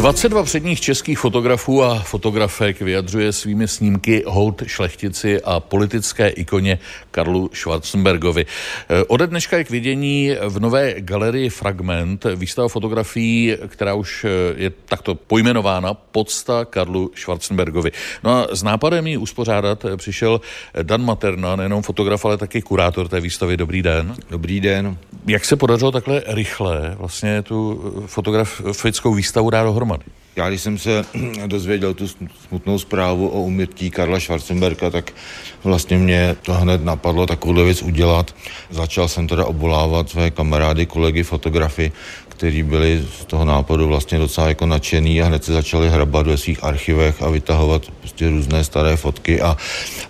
22 předních českých fotografů a fotografek vyjadřuje svými snímky hold šlechtici a politické ikoně Karlu Schwarzenbergovi. Ode dneška je k vidění v nové galerii Fragment výstava fotografií, která už je takto pojmenována Podsta Karlu Schwarzenbergovi. No a s nápadem ji uspořádat přišel Dan Materna, nejenom fotograf, ale taky kurátor té výstavy. Dobrý den. Dobrý den. Jak se podařilo takhle rychle vlastně tu fotografickou výstavu dát dohromady? Já když jsem se dozvěděl tu smutnou zprávu o umrtí Karla Schwarzenberga, tak vlastně mě to hned napadlo takovou věc udělat. Začal jsem teda obolávat své kamarády, kolegy, fotografy, kteří byli z toho nápadu vlastně docela jako nadšený a hned se začali hrabat ve svých archivech a vytahovat prostě různé staré fotky a,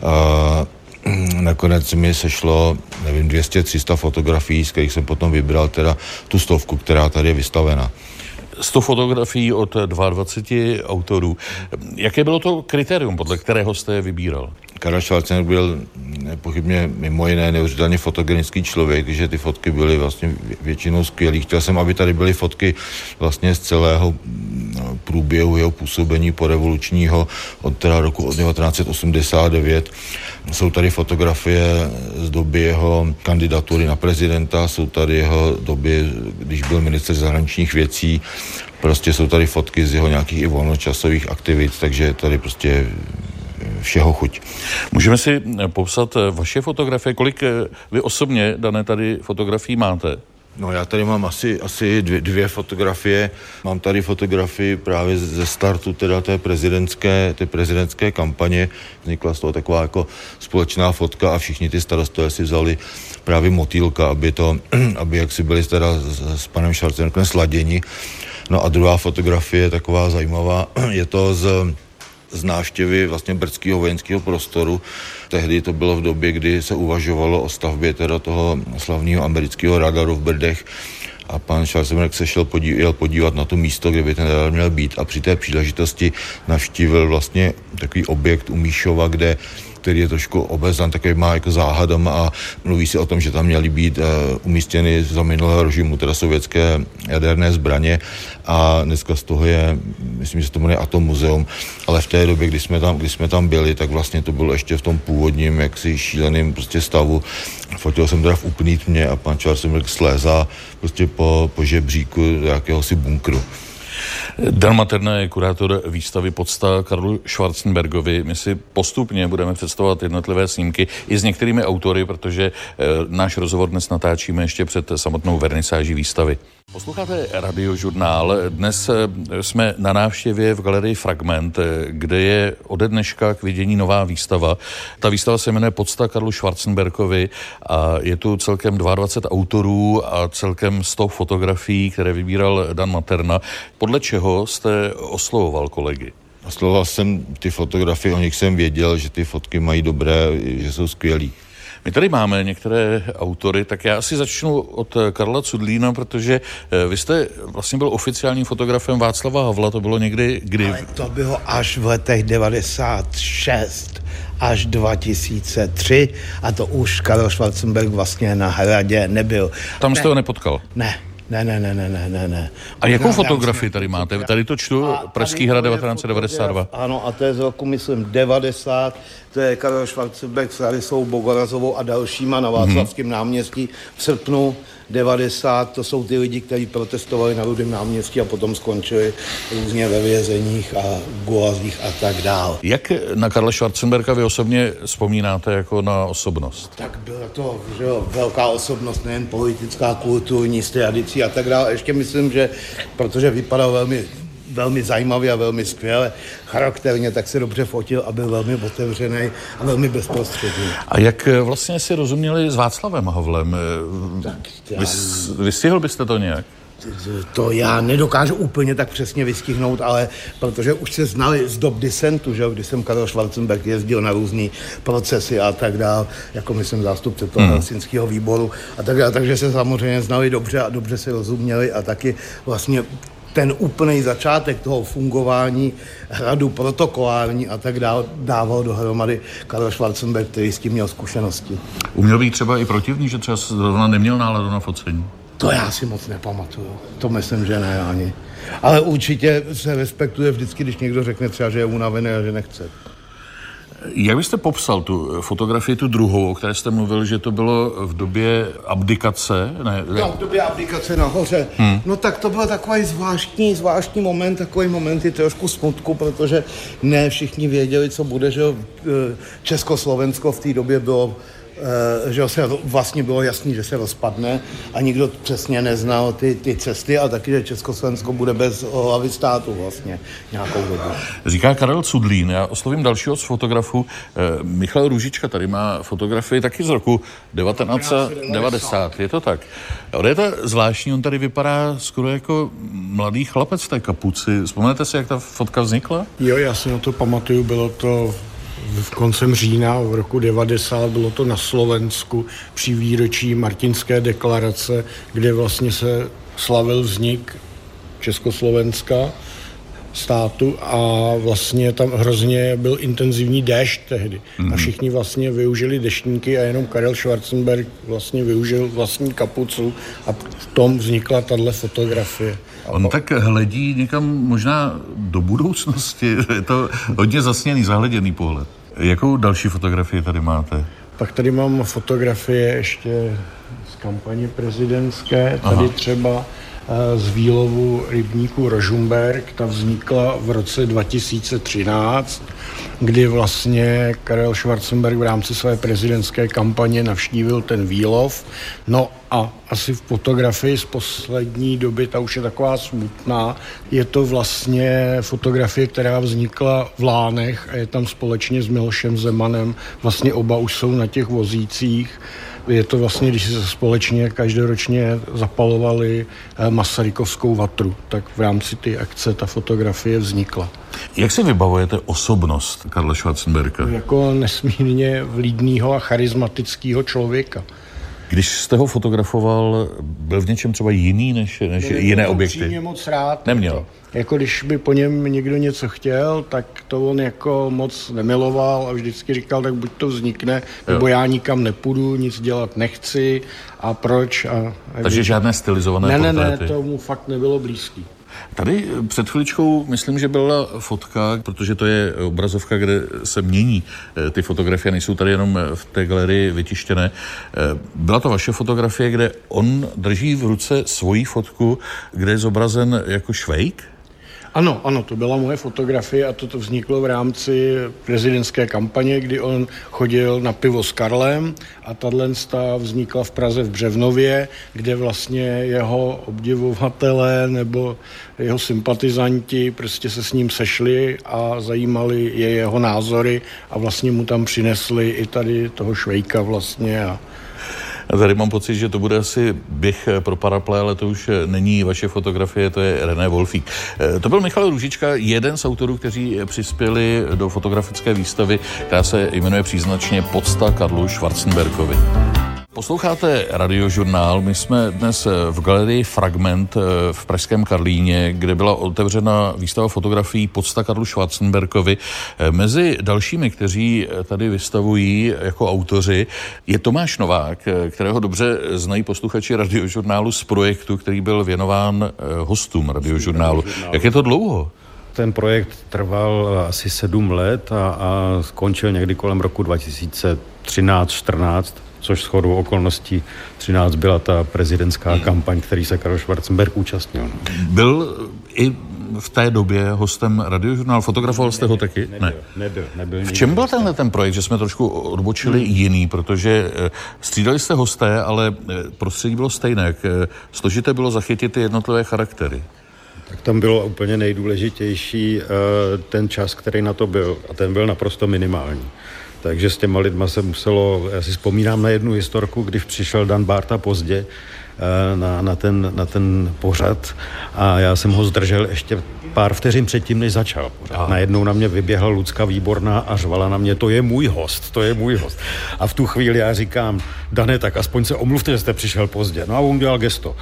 a nakonec mi sešlo, nevím, 200-300 fotografií, z kterých jsem potom vybral teda tu stovku, která tady je vystavena. 100 fotografií od 22 autorů. Jaké bylo to kritérium, podle kterého jste je vybíral? Karel Schwarzenegger byl nepochybně mimo jiné neuvěřitelně fotogenický člověk, že ty fotky byly vlastně většinou skvělé. Chtěl jsem, aby tady byly fotky vlastně z celého no, průběhu jeho působení po revolučního od teda roku 1989. Jsou tady fotografie z doby jeho kandidatury na prezidenta, jsou tady jeho doby, když byl minister zahraničních věcí, prostě jsou tady fotky z jeho nějakých i volnočasových aktivit, takže tady prostě všeho chuť. Můžeme si popsat vaše fotografie, kolik vy osobně, dané tady fotografií máte? No já tady mám asi, asi dvě, dvě fotografie. Mám tady fotografii právě ze startu teda té prezidentské, té prezidentské kampaně. Vznikla z toho taková jako společná fotka a všichni ty starostové si vzali právě motýlka, aby to, aby jak si byli teda s, s panem Schwarzeneggerem sladěni. No a druhá fotografie, taková zajímavá, je to z z návštěvy vlastně brdského vojenského prostoru. Tehdy to bylo v době, kdy se uvažovalo o stavbě teda toho slavného amerického radaru v Brdech a pan Schwarzenberg se šel podívat, jel podívat na to místo, kde by ten radar měl být a při té příležitosti navštívil vlastně takový objekt u Míšova, kde který je trošku takový má jako záhadom a mluví se o tom, že tam měly být uh, umístěny za minulého režimu, teda sovětské jaderné zbraně a dneska z toho je, myslím, že se to jmenuje Atom muzeum, ale v té době, kdy jsme tam, kdy jsme tam byli, tak vlastně to bylo ještě v tom původním, jaksi šíleným prostě stavu. Fotil jsem teda v úplný tmě a pan Schwarzenberg slézá prostě po, po žebříku jakéhosi bunkru. Dan Materna je kurátor výstavy Podsta Karlu Schwarzenbergovi. My si postupně budeme představovat jednotlivé snímky i s některými autory, protože e, náš rozhovor dnes natáčíme ještě před samotnou vernisáží výstavy. Posloucháte radiožurnál. Dnes eh, jsme na návštěvě v galerii Fragment, eh, kde je ode dneška k vidění nová výstava. Ta výstava se jmenuje Podsta Karlu Schwarzenbergovi a je tu celkem 22 autorů a celkem 100 fotografií, které vybíral Dan Materna. Podle čeho jste oslovoval kolegy? Oslovoval jsem ty fotografie, o nich jsem věděl, že ty fotky mají dobré, že jsou skvělý. My tady máme některé autory, tak já asi začnu od Karla Cudlína, protože eh, vy jste vlastně byl oficiálním fotografem Václava Havla, to bylo někdy kdy? Ale to bylo až v letech 96 až 2003 a to už Karel Schwarzenberg vlastně na hradě nebyl. Tam jste ne, ho nepotkal? Ne, ne, ne, ne, ne, ne, ne, ne. A jakou fotografii tady máte? Tady to čtu, Pražský hrad 1992. Ano, a to je z roku, myslím, 90. To je Karel Schwarzenberg s Larisou Bogorazovou a dalšíma na Václavském mm-hmm. náměstí v srpnu 90, to jsou ty lidi, kteří protestovali na Rudém náměstí a potom skončili různě ve vězeních a guazích a tak dál. Jak na Karla Schwarzenberga vy osobně vzpomínáte jako na osobnost? Tak byla to že jo, velká osobnost, nejen politická, kulturní, s tradicí a tak dále. Ještě myslím, že protože vypadal velmi velmi zajímavý a velmi skvěle charakterně, tak se dobře fotil a byl velmi otevřený a velmi bezprostřední. A jak eh, vlastně si rozuměli s Václavem Havlem? Eh, tak, já... Vystihl byste to nějak? To já nedokážu úplně tak přesně vystihnout, ale protože už se znali z dob disentu, že kdy jsem Karel Schwarzenberg jezdil na různé procesy a tak dál, jako myslím zástupce toho hmm. helsinského výboru a tak dále, takže se samozřejmě znali dobře a dobře se rozuměli a taky vlastně ten úplný začátek toho fungování hradu protokolární a tak dál dával dohromady Karel Schwarzenberg, který s tím měl zkušenosti. Uměl být třeba i protivný, že třeba zrovna neměl náladu na focení? To já si moc nepamatuju. To myslím, že ne ani. Ale určitě se respektuje vždycky, když někdo řekne třeba, že je unavený a že nechce. Jak byste popsal tu fotografii, tu druhou, o které jste mluvil, že to bylo v době abdikace? Ne, no, v době abdikace nahoře. Hmm. No tak to byl takový zvláštní, zvláštní moment, takový moment i trošku smutku, protože ne všichni věděli, co bude, že Československo v té době bylo Eh, že se vlastně bylo jasný, že se rozpadne a nikdo přesně neznal ty, ty cesty a taky, že Československo bude bez hlavy státu vlastně nějakou dobu. Říká Karel Cudlín, já oslovím dalšího z fotografů. Eh, Michal Růžička tady má fotografii taky z roku 1990, je to tak. Ale je to zvláštní, on tady vypadá skoro jako mladý chlapec v té kapuci. Vzpomenete si, jak ta fotka vznikla? Jo, já si na to pamatuju, bylo to v koncem října v roku 90 bylo to na Slovensku při výročí Martinské deklarace, kde vlastně se slavil vznik Československa státu a vlastně tam hrozně byl intenzivní déšť tehdy. Mm. A mhm. všichni vlastně využili deštníky a jenom Karel Schwarzenberg vlastně využil vlastní kapucu a v tom vznikla tahle fotografie. On tak hledí někam možná do budoucnosti. Je to hodně zasněný, zahleděný pohled. Jakou další fotografii tady máte? Tak tady mám fotografie ještě z kampaně prezidentské. Tady Aha. třeba z výlovu rybníku Rožumberg. Ta vznikla v roce 2013, kdy vlastně Karel Schwarzenberg v rámci své prezidentské kampaně navštívil ten výlov. No a asi v fotografii z poslední doby, ta už je taková smutná, je to vlastně fotografie, která vznikla v Lánech a je tam společně s Milošem Zemanem. Vlastně oba už jsou na těch vozících. Je to vlastně, když se společně každoročně zapalovali eh, Masarykovskou vatru, tak v rámci té akce ta fotografie vznikla. Jak si vybavujete osobnost Karla Schwarzenberga? Jako nesmírně vlídného a charismatického člověka. Když jste ho fotografoval, byl v něčem třeba jiný než, než Byl jiné objekty? Byl moc rád. Neměl? To. Jako když by po něm někdo něco chtěl, tak to on jako moc nemiloval a vždycky říkal, tak buď to vznikne, nebo jo. já nikam nepůjdu, nic dělat nechci a proč. A, a Takže žádné stylizované ne, portréty? Ne, ne, to mu fakt nebylo blízký. Tady před chviličkou, myslím, že byla fotka, protože to je obrazovka, kde se mění eh, ty fotografie, nejsou tady jenom v té galerii vytištěné. Eh, byla to vaše fotografie, kde on drží v ruce svoji fotku, kde je zobrazen jako švejk? Ano, ano, to byla moje fotografie a toto vzniklo v rámci prezidentské kampaně, kdy on chodil na pivo s Karlem a tahle vznikla v Praze v Břevnově, kde vlastně jeho obdivovatelé nebo jeho sympatizanti prostě se s ním sešli a zajímali je jeho názory a vlastně mu tam přinesli i tady toho švejka vlastně a tady mám pocit, že to bude asi běh pro paraple, ale to už není vaše fotografie, to je René Wolfík. Eh, to byl Michal Růžička, jeden z autorů, kteří přispěli do fotografické výstavy, která se jmenuje příznačně Podsta Karlu Schwarzenbergovi. Posloucháte radiožurnál. My jsme dnes v galerii Fragment eh, v Pražském Karlíně, kde byla otevřena výstava fotografií podsta Karlu Schwarzenberkovi. Eh, mezi dalšími, kteří tady vystavují jako autoři, je Tomáš Novák, eh, kterého dobře znají posluchači radiožurnálu z projektu, který byl věnován hostům radiožurnálu. Jak je to dlouho? Ten projekt trval asi sedm let a, a skončil někdy kolem roku 2013-14 což shodou okolností 13 byla ta prezidentská hmm. kampaň, který se Karol Schwarzenberg účastnil. No. Byl i v té době hostem radiožurnál, fotografoval jste ho taky? Nebyl, ne. nebyl, nebyl v čem byl tenhle ten projekt, že jsme trošku odbočili hmm. jiný, protože eh, střídali jste hosté, ale eh, prostředí bylo stejné. Eh, složité bylo zachytit ty jednotlivé charaktery. Tak tam bylo úplně nejdůležitější ten čas, který na to byl. A ten byl naprosto minimální. Takže s těma lidma se muselo, já si vzpomínám na jednu historku, když přišel Dan Barta pozdě eh, na, na, ten, na ten pořad a já jsem ho zdržel ještě pár vteřin předtím, než začal pořád. Najednou na mě vyběhla Lucka Výborná a řvala na mě, to je můj host, to je můj host. A v tu chvíli já říkám, Dane, tak aspoň se omluvte, že jste přišel pozdě. No a on dělal gesto.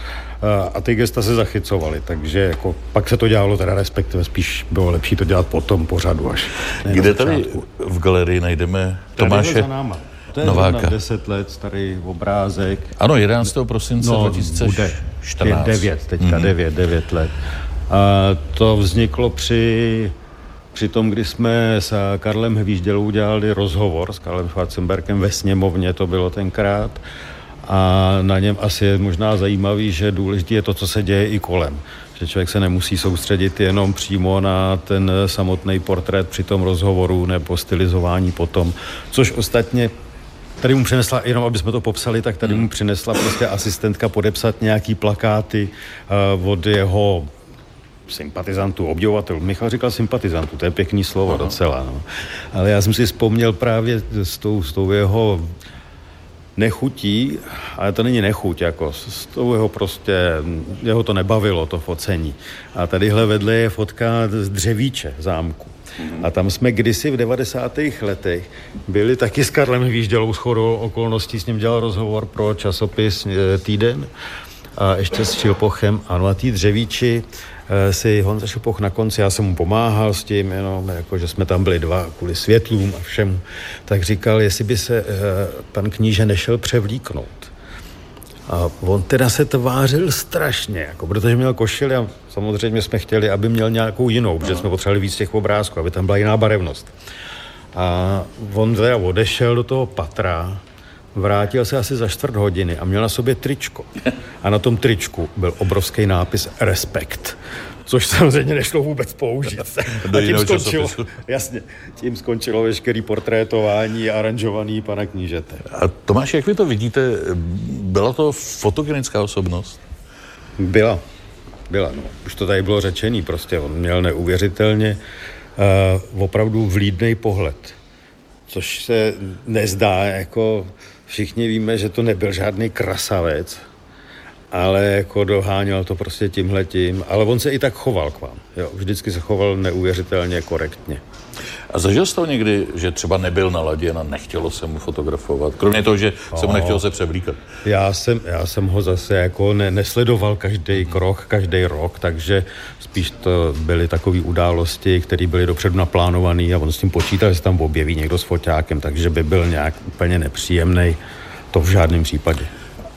A ty gesta se zachycovaly, takže jako pak se to dělalo teda respektive spíš bylo lepší to dělat po tom pořadu až. Kde tady v galerii najdeme Tomáše? Za náma. to je Nováka. 10 let starý obrázek. Ano, 11. prosince No, 2014. bude 9, teďka mm. 9, 9 let. A to vzniklo při, při tom, kdy jsme s Karlem Hvíždělou udělali rozhovor s Karlem Schwarzenbergem ve sněmovně, to bylo tenkrát. A na něm asi je možná zajímavý, že důležité je to, co se děje i kolem. Že člověk se nemusí soustředit jenom přímo na ten samotný portrét při tom rozhovoru nebo stylizování potom, což ostatně Tady mu přinesla, jenom aby jsme to popsali, tak tady mu přinesla prostě asistentka podepsat nějaký plakáty uh, od jeho sympatizantů, obdivovatelů. Michal říkal sympatizantů, to je pěkný slovo Aha. docela. No. Ale já jsem si vzpomněl právě s tou, s tou jeho nechutí, ale to není nechuť, jako s tou jeho prostě, jeho to nebavilo, to focení. A tadyhle vedle je fotka z dřevíče zámku. A tam jsme kdysi v 90. letech byli taky s Karlem Hvíždělou s chodou okolností, s ním dělal rozhovor pro časopis eh, Týden a ještě s Šilpochem. Ano, a tý dřevíči eh, si Honza Šilpoch na konci, já jsem mu pomáhal s tím, jenom, jako, že jsme tam byli dva kvůli světlům a všemu, tak říkal, jestli by se eh, pan kníže nešel převlíknout. A on teda se tvářil strašně, jako, protože měl košili a samozřejmě jsme chtěli, aby měl nějakou jinou, protože jsme potřebovali víc těch obrázků, aby tam byla jiná barevnost. A on teda odešel do toho patra, vrátil se asi za čtvrt hodiny a měl na sobě tričko. A na tom tričku byl obrovský nápis Respekt. Což samozřejmě nešlo vůbec použít. Do a tím skončilo, časopisu. jasně, tím skončilo veškerý portrétování aranžovaný pana knížete. A Tomáš, jak vy to vidíte, byla to fotogenická osobnost? Byla. Byla, no. Už to tady bylo řečený, prostě on měl neuvěřitelně uh, opravdu vlídnej pohled. Což se nezdá, jako všichni víme, že to nebyl žádný krasavec, ale jako doháněl to prostě tímhletím, ale on se i tak choval k vám, jo. Vždycky se choval neuvěřitelně korektně. A zažil jste to někdy, že třeba nebyl naladěn a nechtělo se mu fotografovat? Kromě toho, že se mu nechtělo se převlíkat. Já jsem, já jsem ho zase jako ne, nesledoval každý krok, každý rok, takže spíš to byly takové události, které byly dopředu naplánované a on s tím počítal, že se tam objeví někdo s foťákem, takže by byl nějak úplně nepříjemný. To v žádném případě.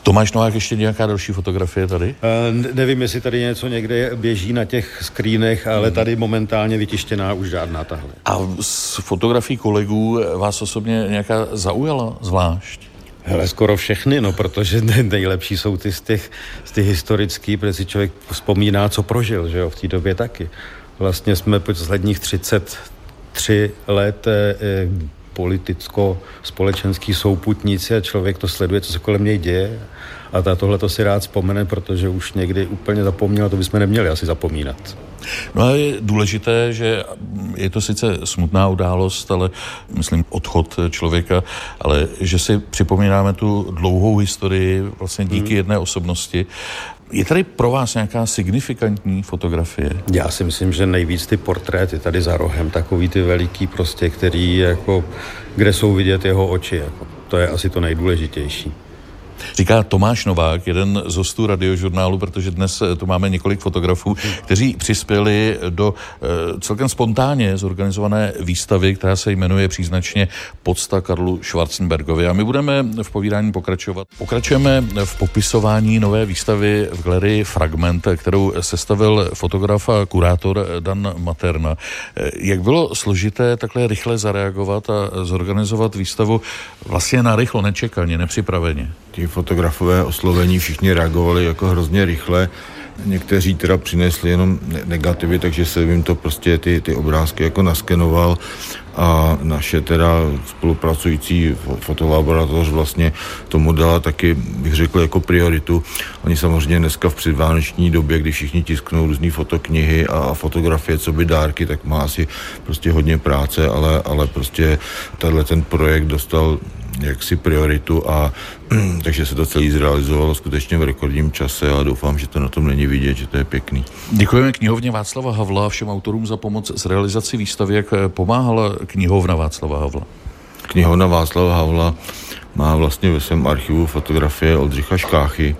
Tomáš Novák, ještě nějaká další fotografie tady? Uh, nevím, jestli tady něco někde běží na těch screenech, ale tady momentálně vytištěná už žádná tahle. A z fotografií kolegů vás osobně nějaká zaujala zvlášť? Hele, skoro všechny, no, protože ne- nejlepší jsou ty z těch, z těch historických, protože si člověk vzpomíná, co prožil, že jo, v té době taky. Vlastně jsme posledních 33 let eh, politicko-společenský souputníci a člověk to sleduje, co se kolem něj děje. A ta tohle to si rád vzpomene, protože už někdy úplně zapomněl, to bychom neměli asi zapomínat. No a je důležité, že je to sice smutná událost, ale myslím odchod člověka, ale že si připomínáme tu dlouhou historii vlastně díky jedné osobnosti. Je tady pro vás nějaká signifikantní fotografie? Já si myslím, že nejvíc ty portréty tady za rohem, takový ty veliký prostě, který jako, kde jsou vidět jeho oči, jako, to je asi to nejdůležitější. Říká Tomáš Novák, jeden z hostů radiožurnálu, protože dnes eh, tu máme několik fotografů, kteří přispěli do eh, celkem spontánně zorganizované výstavy, která se jmenuje příznačně Podsta Karlu Schwarzenbergovi. A my budeme v povídání pokračovat. Pokračujeme v popisování nové výstavy v galerii Fragment, kterou sestavil fotograf a kurátor Dan Materna. Eh, Jak bylo složité takhle rychle zareagovat a zorganizovat výstavu vlastně na rychlo, nečekaně, nepřipraveně? Ti fotografové oslovení všichni reagovali jako hrozně rychle. Někteří teda přinesli jenom ne- negativy, takže se jim to prostě ty, ty obrázky jako naskenoval a naše teda spolupracující fo- fotolaboratoř vlastně tomu dala taky, bych řekl, jako prioritu. Oni samozřejmě dneska v předvánoční době, kdy všichni tisknou různé fotoknihy a, a fotografie, co by dárky, tak má asi prostě hodně práce, ale, ale prostě tenhle ten projekt dostal jaksi prioritu a takže se to celý zrealizovalo skutečně v rekordním čase a doufám, že to na tom není vidět, že to je pěkný. Děkujeme knihovně Václava Havla a všem autorům za pomoc s realizací výstavy. Jak eh, pomáhala knihovna Václava Havla? Knihovna Václava Havla má vlastně ve svém archivu fotografie Oldřicha Škáchy,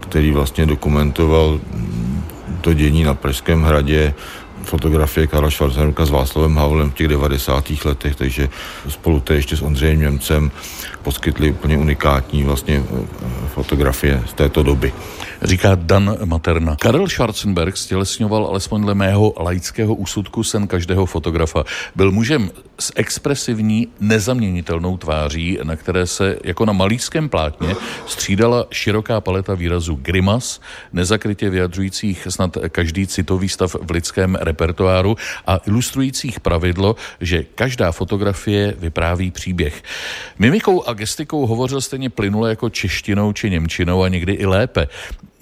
který vlastně dokumentoval mm, to dění na Pražském hradě fotografie Karla Schwarzenberga s Václavem Havlem v těch 90. letech, takže spolu to ještě s Ondřejem Němcem poskytli úplně unikátní vlastně fotografie z této doby říká Dan Materna. Karel Schwarzenberg stělesňoval alespoň dle mého laického úsudku sen každého fotografa. Byl mužem s expresivní, nezaměnitelnou tváří, na které se jako na malířském plátně střídala široká paleta výrazů grimas, nezakrytě vyjadřujících snad každý citový stav v lidském repertoáru a ilustrujících pravidlo, že každá fotografie vypráví příběh. Mimikou a gestikou hovořil stejně plynule jako češtinou či němčinou a někdy i lépe.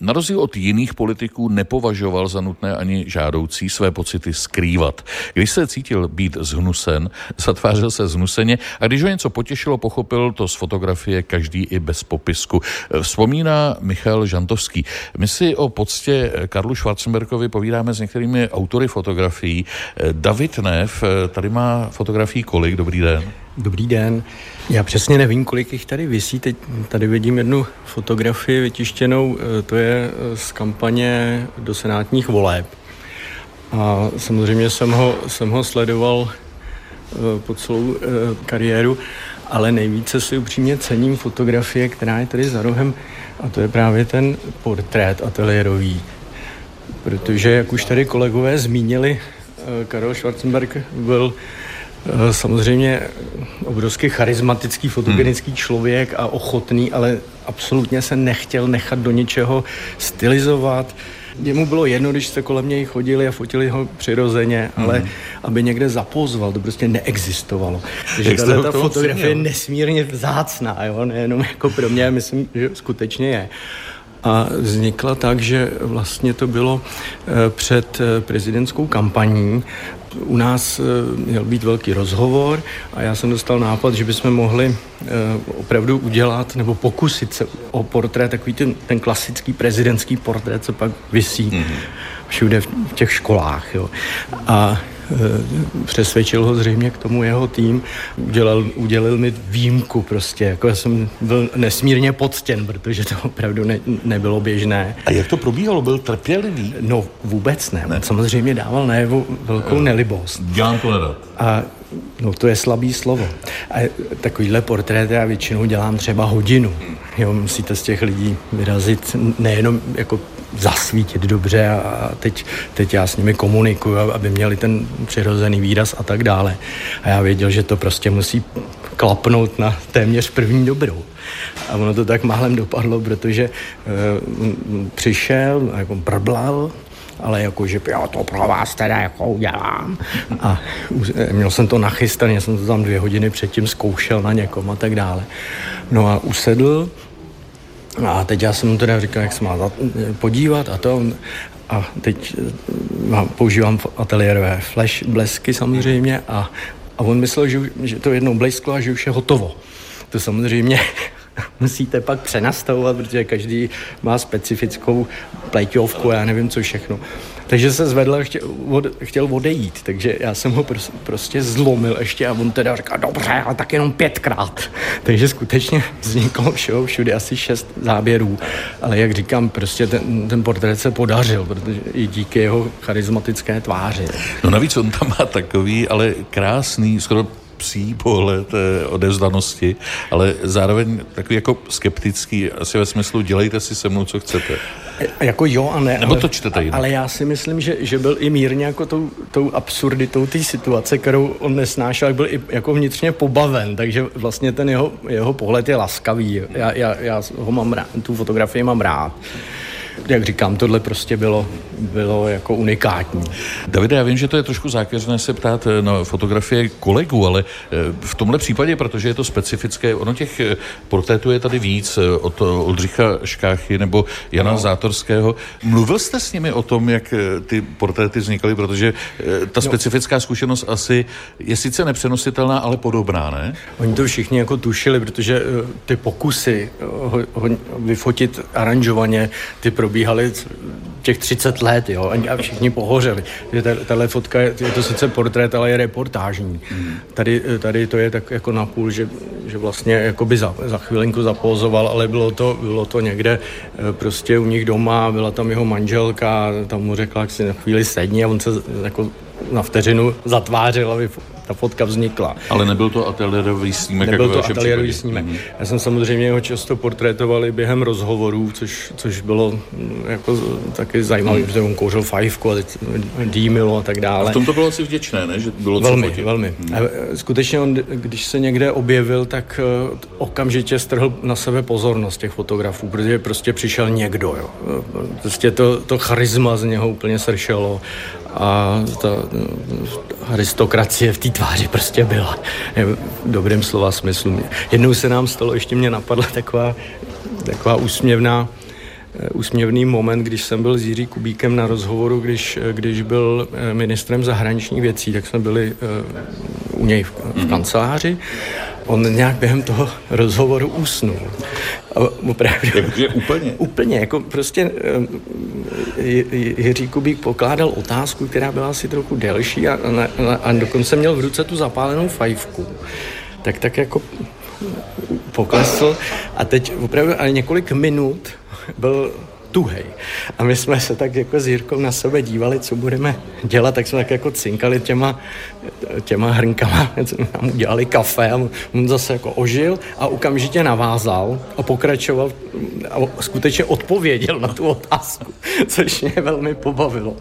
Na rozdíl od jiných politiků nepovažoval za nutné ani žádoucí své pocity skrývat. Když se cítil být zhnusen, zatvářel se zhnuseně a když ho něco potěšilo, pochopil to z fotografie každý i bez popisku. Vzpomíná Michal Žantovský. My si o poctě Karlu Schwarzenbergovi povídáme s některými autory fotografií. David Nev tady má fotografií kolik? Dobrý den. Dobrý den. Já přesně nevím, kolik jich tady visí. Teď tady vidím jednu fotografii vytištěnou, eh, to je eh, z kampaně do senátních voleb. A samozřejmě jsem ho, jsem ho sledoval eh, po celou kariéru, ale nejvíce si upřímně cením fotografie, která je tady za rohem, a to je právě ten portrét ateliérový. Protože, jak už tady kolegové zmínili, Karel Schwarzenberg byl Eh, samozřejmě obrovský charismatický, fotogenický hmm. člověk a ochotný, ale absolutně se nechtěl nechat do něčeho stylizovat. Jemu bylo jedno, když se kolem něj chodili a fotili ho přirozeně, hmm. ale aby někde zapozval, to prostě neexistovalo. Takže tahle ta fotografie je nesmírně vzácná, jo? nejenom jako pro mě, myslím, že skutečně je. A vznikla tak, že vlastně to bylo eh, před eh, prezidentskou kampaní u nás eh, měl být velký rozhovor a já jsem dostal nápad, že bychom mohli opravdu udělat nebo pokusit se o portrét, takový ten, ten klasický prezidentský portrét, co pak vysí mm-hmm. všude v těch školách. Jo. A přesvědčil ho zřejmě k tomu jeho tým, udělal, udělil mi výjimku prostě, jako já jsem byl nesmírně poctěn, protože to opravdu ne, nebylo běžné. A jak to probíhalo? Byl trpělivý? No vůbec ne. ne. samozřejmě dával najevo velkou jo. nelibost. Dělám to nedat. A No to je slabý slovo. A takovýhle portrét já většinou dělám třeba hodinu. Jo, musíte z těch lidí vyrazit nejenom jako zasvítit dobře a teď, teď já s nimi komunikuju, aby měli ten přirozený výraz a tak dále. A já věděl, že to prostě musí klapnout na téměř první dobrou. A ono to tak málem dopadlo, protože e, přišel, jako brblal, ale jako, že já to pro vás teda jako udělám. A měl jsem to nachystané, jsem to tam dvě hodiny předtím zkoušel na někom a tak dále. No a usedl a teď já jsem mu teda říkal, jak se má podívat a to. A teď eh, používám ateliérové flash blesky samozřejmě a, a on myslel, že, že to jednou blesklo a že už je hotovo. To samozřejmě musíte pak přenastavovat, protože každý má specifickou pleťovku, já nevím co všechno. Takže se zvedl a chtěl odejít, takže já jsem ho pros, prostě zlomil ještě a on teda říkal, dobře, ale tak jenom pětkrát. Takže skutečně vzniklo všeho všude asi šest záběrů, ale jak říkám, prostě ten, ten portrét se podařil, protože i díky jeho charismatické tváři. No navíc on tam má takový, ale krásný, skoro psí pohled eh, odezdanosti, ale zároveň takový jako skeptický, asi ve smyslu dělejte si se mnou, co chcete. E, jako jo a ne. Nebo ale, to čtete jinak. Ale já si myslím, že, že byl i mírně jako tou, tou absurditou té situace, kterou on nesnášel, byl i jako vnitřně pobaven, takže vlastně ten jeho, jeho pohled je laskavý. Já, já, já ho mám rád, tu fotografii mám rád jak říkám, tohle prostě bylo, bylo jako unikátní. Davide, já vím, že to je trošku zákeřné se ptát eh, na fotografie kolegů, ale eh, v tomhle případě, protože je to specifické, ono těch eh, portrétů je tady víc, od Oldřicha Škáchy nebo Jana no. Zátorského. Mluvil jste s nimi o tom, jak ty portréty vznikaly, protože ta no. specifická zkušenost asi je sice nepřenositelná, ale podobná, ne? Oni to všichni jako tušili, protože ty pokusy ho, ho vyfotit aranžovaně, ty probíhaly těch 30 let, jo, a všichni pohořeli. Tahle fotka je, je to sice portrét, ale je reportážní. Tady, tady to je tak jako napůl, že, že vlastně jakoby za, za chvilinku zapózoval, ale bylo to, bylo to někde eh, prostě u nich doma, byla tam jeho manželka, tam mu řekla, jak si na chvíli sedni a on se jako na vteřinu zatvářil, aby ta fotka vznikla. Ale nebyl to ateliérový snímek? Nebyl jako to ateliérový snímek. Mm-hmm. Já jsem samozřejmě ho často portrétoval i během rozhovorů, což, což bylo mm, jako taky zajímavé, mm. protože on kouřil fajfku a teď dýmilo a tak dále. A v tom to bylo asi vděčné, ne? Že bylo velmi, co velmi. Mm. A e, skutečně on, když se někde objevil, tak e, okamžitě strhl na sebe pozornost těch fotografů, protože prostě přišel někdo. Jo. E, prostě to, to charisma z něho úplně sršelo a ta aristokracie v té tváři prostě byla. V dobrém slova smyslu. Jednou se nám stalo, ještě mě napadla taková, taková úsměvná úsměvný moment, když jsem byl s Jiří Kubíkem na rozhovoru, když, když byl eh, ministrem zahraničních věcí, tak jsme byli u něj v, v kanceláři on nějak během toho rozhovoru usnul. A opravdu, Takže úplně? Úplně, jako prostě eh, Jiří Kubík pokládal otázku, která byla asi trochu delší a, a, a dokonce měl v ruce tu zapálenou fajfku. Tak tak jako poklesl a teď opravdu ale několik minut byl tuhej. A my jsme se tak jako s Jirkou na sebe dívali, co budeme dělat, tak jsme tak jako cinkali těma, těma hrnkama, nám udělali kafe a on zase jako ožil a okamžitě navázal a pokračoval a skutečně odpověděl na tu otázku, což mě velmi pobavilo.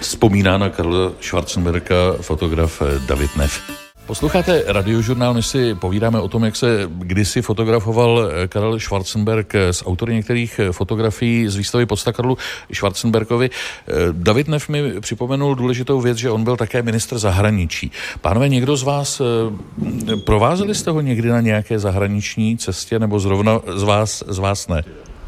Vzpomíná na Karla Schwarzenberga fotograf David Neff. Posloucháte radiožurnál, než si povídáme o tom, jak se kdysi fotografoval eh, Karel Schwarzenberg eh, s autory některých eh, fotografií z výstavy podsta Karlu Schwarzenbergovi. David Neff mi připomenul důležitou věc, že on byl také ministr zahraničí. Pánové, někdo z vás, provázeli jste ho někdy na nějaké zahraniční cestě, nebo zrovna z vás, z vás ne?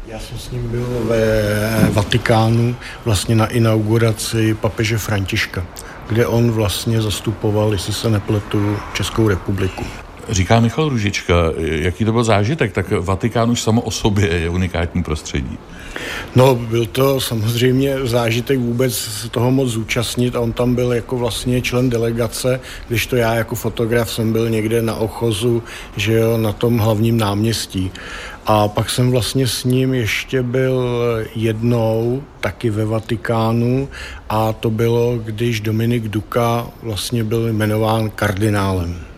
Já jsem s ním byl ve Vatikánu vlastně na inauguraci papeže Františka kde on vlastně zastupoval, jestli se nepletu, Českou republiku. Říká Michal Ružička, jaký to byl zážitek, tak Vatikán už samo o sobě je unikátní prostředí. No, byl to samozřejmě zážitek vůbec toho moc zúčastnit a on tam byl jako vlastně člen delegace, když to já jako fotograf jsem byl někde na ochozu, že jo, na tom hlavním náměstí. A pak jsem vlastně s ním ještě byl jednou taky ve Vatikánu a to bylo, když Dominik Duka vlastně byl jmenován kardinálem.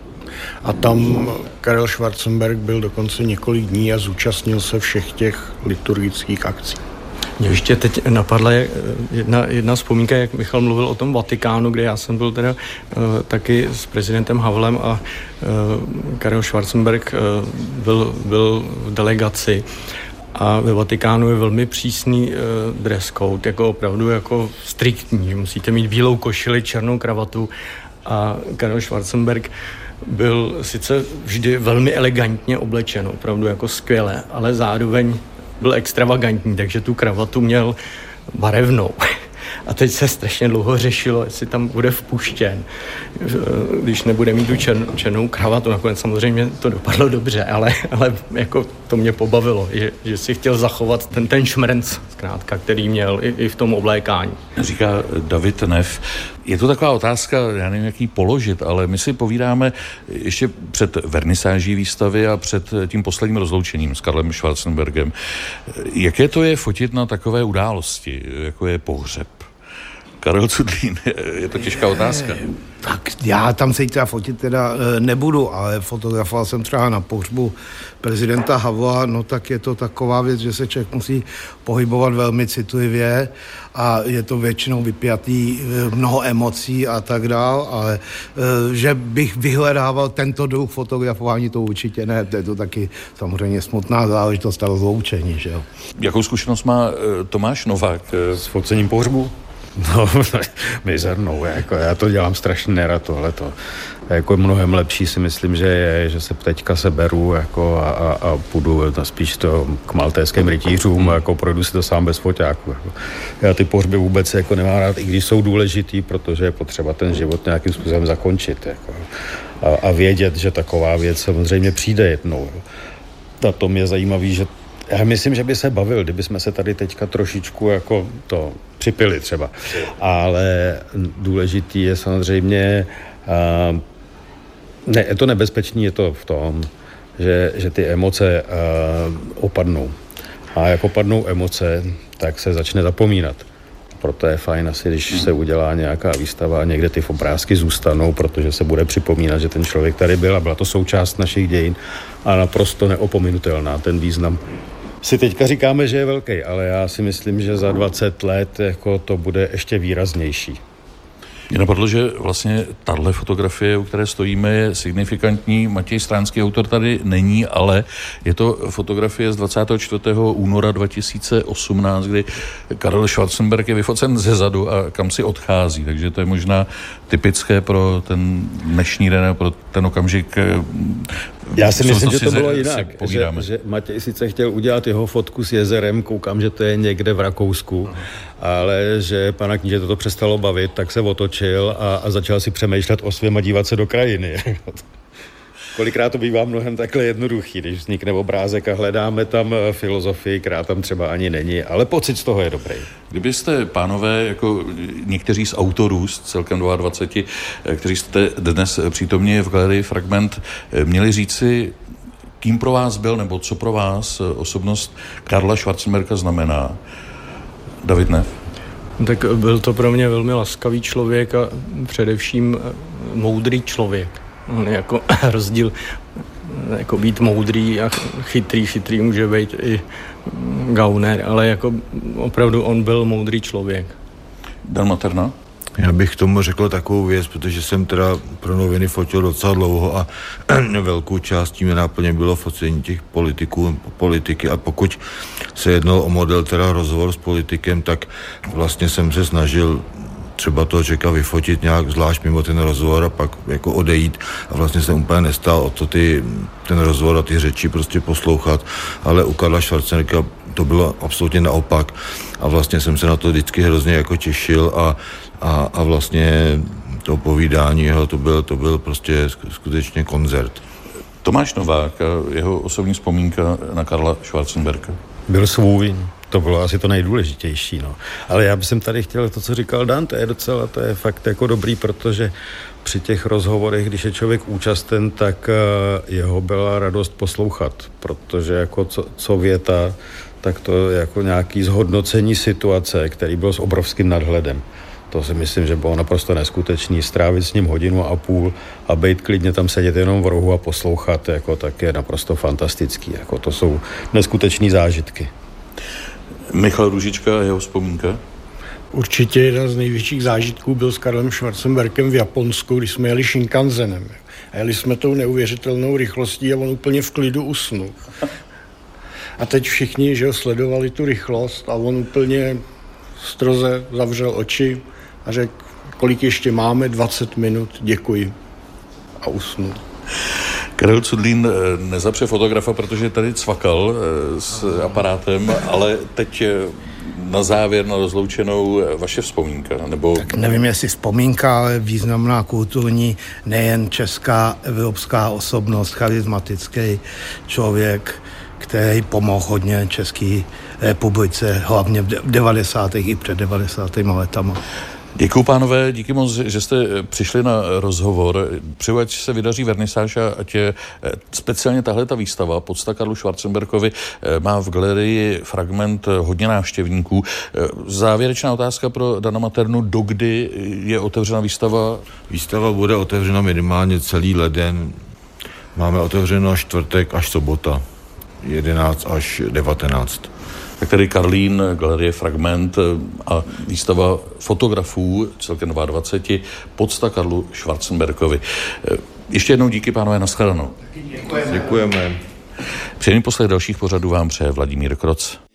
A tam Karel Schwarzenberg byl dokonce několik dní a zúčastnil se všech těch liturgických akcí. Mě ještě teď napadla jedna, jedna vzpomínka, jak Michal mluvil o tom Vatikánu, kde já jsem byl teda uh, taky s prezidentem Havlem a uh, Karel Schwarzenberg uh, byl, byl v delegaci a ve Vatikánu je velmi přísný uh, dress code, jako opravdu jako striktní. Musíte mít bílou košili, černou kravatu a Karel Schwarzenberg byl sice vždy velmi elegantně oblečen, opravdu jako skvěle, ale zároveň byl extravagantní, takže tu kravatu měl barevnou. A teď se strašně dlouho řešilo, jestli tam bude vpuštěn, když nebude mít tu čer, černou kravatu. Nakonec samozřejmě to dopadlo dobře, ale, ale jako to mě pobavilo, že, že si chtěl zachovat ten, ten šmrnc, zkrátka, který měl i, i v tom oblékání. Říká David Neff. Je to taková otázka, já nevím, jak ji položit, ale my si povídáme ještě před vernisáží výstavy a před tím posledním rozloučením s Karlem Schwarzenbergem. Jaké to je fotit na takové události, jako je pohřeb? Karel Cudlín, je to těžká otázka. Tak já tam se teda fotit teda e, nebudu, ale fotografoval jsem třeba na pohřbu prezidenta Havla, no tak je to taková věc, že se člověk musí pohybovat velmi citlivě a je to většinou vypjatý e, mnoho emocí a tak dál, ale že bych vyhledával tento druh fotografování, to určitě ne, to je to taky samozřejmě smutná záležitost a rozloučení, že jo. Jakou zkušenost má Tomáš Novák s focením pohřbu? No, mizernou, jako já to dělám strašně nerad tohleto. Jako mnohem lepší si myslím, že je, že se teďka se beru jako a, a, a půjdu na spíš to k maltéským rytířům, jako projdu si to sám bez foťáku. Jako. Já ty pohřby vůbec jako nemám rád, i když jsou důležitý, protože je potřeba ten život nějakým způsobem zakončit. Jako. A, a vědět, že taková věc samozřejmě přijde jednou. Jo. A to mě zajímavý, že Já myslím, že by se bavil, kdyby jsme se tady teďka trošičku jako to připili třeba. Ale důležitý je samozřejmě, uh, ne, je to nebezpečný, je to v tom, že, že ty emoce uh, opadnou. A jak opadnou emoce, tak se začne zapomínat. Proto je fajn asi, když se udělá nějaká výstava a někde ty obrázky zůstanou, protože se bude připomínat, že ten člověk tady byl a byla to součást našich dějin a naprosto neopominutelná ten význam si teďka říkáme, že je velký, ale já si myslím, že za 20 let jako to bude ještě výraznější. Mě napadlo, že vlastně tahle fotografie, u které stojíme, je signifikantní. Matěj Stránský autor tady není, ale je to fotografie z 24. února 2018, kdy Karel Schwarzenberg je vyfocen ze zadu a kam si odchází. Takže to je možná typické pro ten dnešní den, pro ten okamžik. Já si myslím, že to bylo jinak. Že, že Matěj sice chtěl udělat jeho fotku s jezerem, koukám, že to je někde v Rakousku, ale že pana kníže toto přestalo bavit, tak se otočil a, a začal si přemýšlet o svém a dívat se do krajiny. Kolikrát to bývá mnohem takhle jednoduchý, když vznikne obrázek a hledáme tam eh, filozofii, která tam třeba ani není, ale pocit z toho je dobrý. Kdybyste, pánové, jako někteří z autorů, z celkem 22, eh, kteří jste dnes přítomně v galerii Fragment, eh, měli říci, kým pro vás byl, nebo co pro vás osobnost Karla Schwarzenberga znamená, David Nev? Tak byl to pro mě velmi laskavý člověk a především moudrý člověk. On jako rozdíl jako být moudrý a chytrý, chytrý může být i gauner, ale jako opravdu on byl moudrý člověk. Dan Materna? Já bych k tomu řekl takovou věc, protože jsem teda pro noviny fotil docela dlouho a velkou částí mě náplně bylo focení těch politiků, politiky. A pokud se jednalo o model teda rozhovor s politikem, tak vlastně jsem se snažil třeba toho člověka vyfotit nějak zvlášť mimo ten rozhovor a pak jako odejít. A vlastně jsem úplně nestal o to ty, ten rozhovor a ty řeči prostě poslouchat, ale u Karla Schwarzenegga to bylo absolutně naopak. A vlastně jsem se na to vždycky hrozně jako těšil a, a, a vlastně to povídání jeho, to byl, to byl prostě skutečně koncert. Tomáš Novák, jeho osobní vzpomínka na Karla Schwarzenberga. Byl svůj, to bylo asi to nejdůležitější. No. Ale já bych tady chtěl to, co říkal Dan, to je docela, to je fakt jako dobrý, protože při těch rozhovorech, když je člověk účasten, tak eh, jeho byla radost poslouchat, protože jako co, co věta, tak to je jako nějaký zhodnocení situace, který byl s obrovským nadhledem. To si myslím, že bylo naprosto neskutečný. Strávit s ním hodinu a půl a být klidně tam sedět jenom v rohu a poslouchat, jako, tak je naprosto fantastický. Jako, to jsou neskutečné zážitky. Michal Ružička a jeho vzpomínka? Určitě jeden z největších zážitků byl s Karlem Schwarzenbergem v Japonsku, když jsme jeli Shinkansenem. A jeli jsme tou neuvěřitelnou rychlostí a on úplně v klidu usnul. A teď všichni, že sledovali tu rychlost a on úplně stroze zavřel oči a řekl, kolik ještě máme, 20 minut, děkuji. A usnul. Karel Cudlín eh, nezapře fotografa, protože tady cvakal eh, s aparátem, ale teď eh, na závěr, na rozloučenou, vaše vzpomínka? Nebo... Tak nevím, jestli vzpomínka, ale významná kulturní, nejen česká, evropská osobnost, charismatický člověk, který pomohl hodně České republice, hlavně v 90. i před 90. letama. Děkuji, pánové, díky moc, že jste eh, přišli na rozhovor. Přeju, ať se vydaří vernisáž a ať je eh, speciálně tahle ta výstava podsta Karlu Schwarzenberkovi eh, má v galerii fragment hodně návštěvníků. Závěrečná otázka pro Dana Maternu, dokdy je otevřena výstava? Výstava bude otevřena minimálně celý leden. Máme otevřeno čtvrtek až sobota, 11 až 19 tak tady Karlín, galerie Fragment eh, a výstava fotografů, celkem 22, podsta Karlu Schwarzenbergovi. Eh, ještě jednou díky, pánové, nashledanou. Děkujeme. Děkujeme. Příjemný poslech dalších pořadů vám přeje Vladimír Kroc.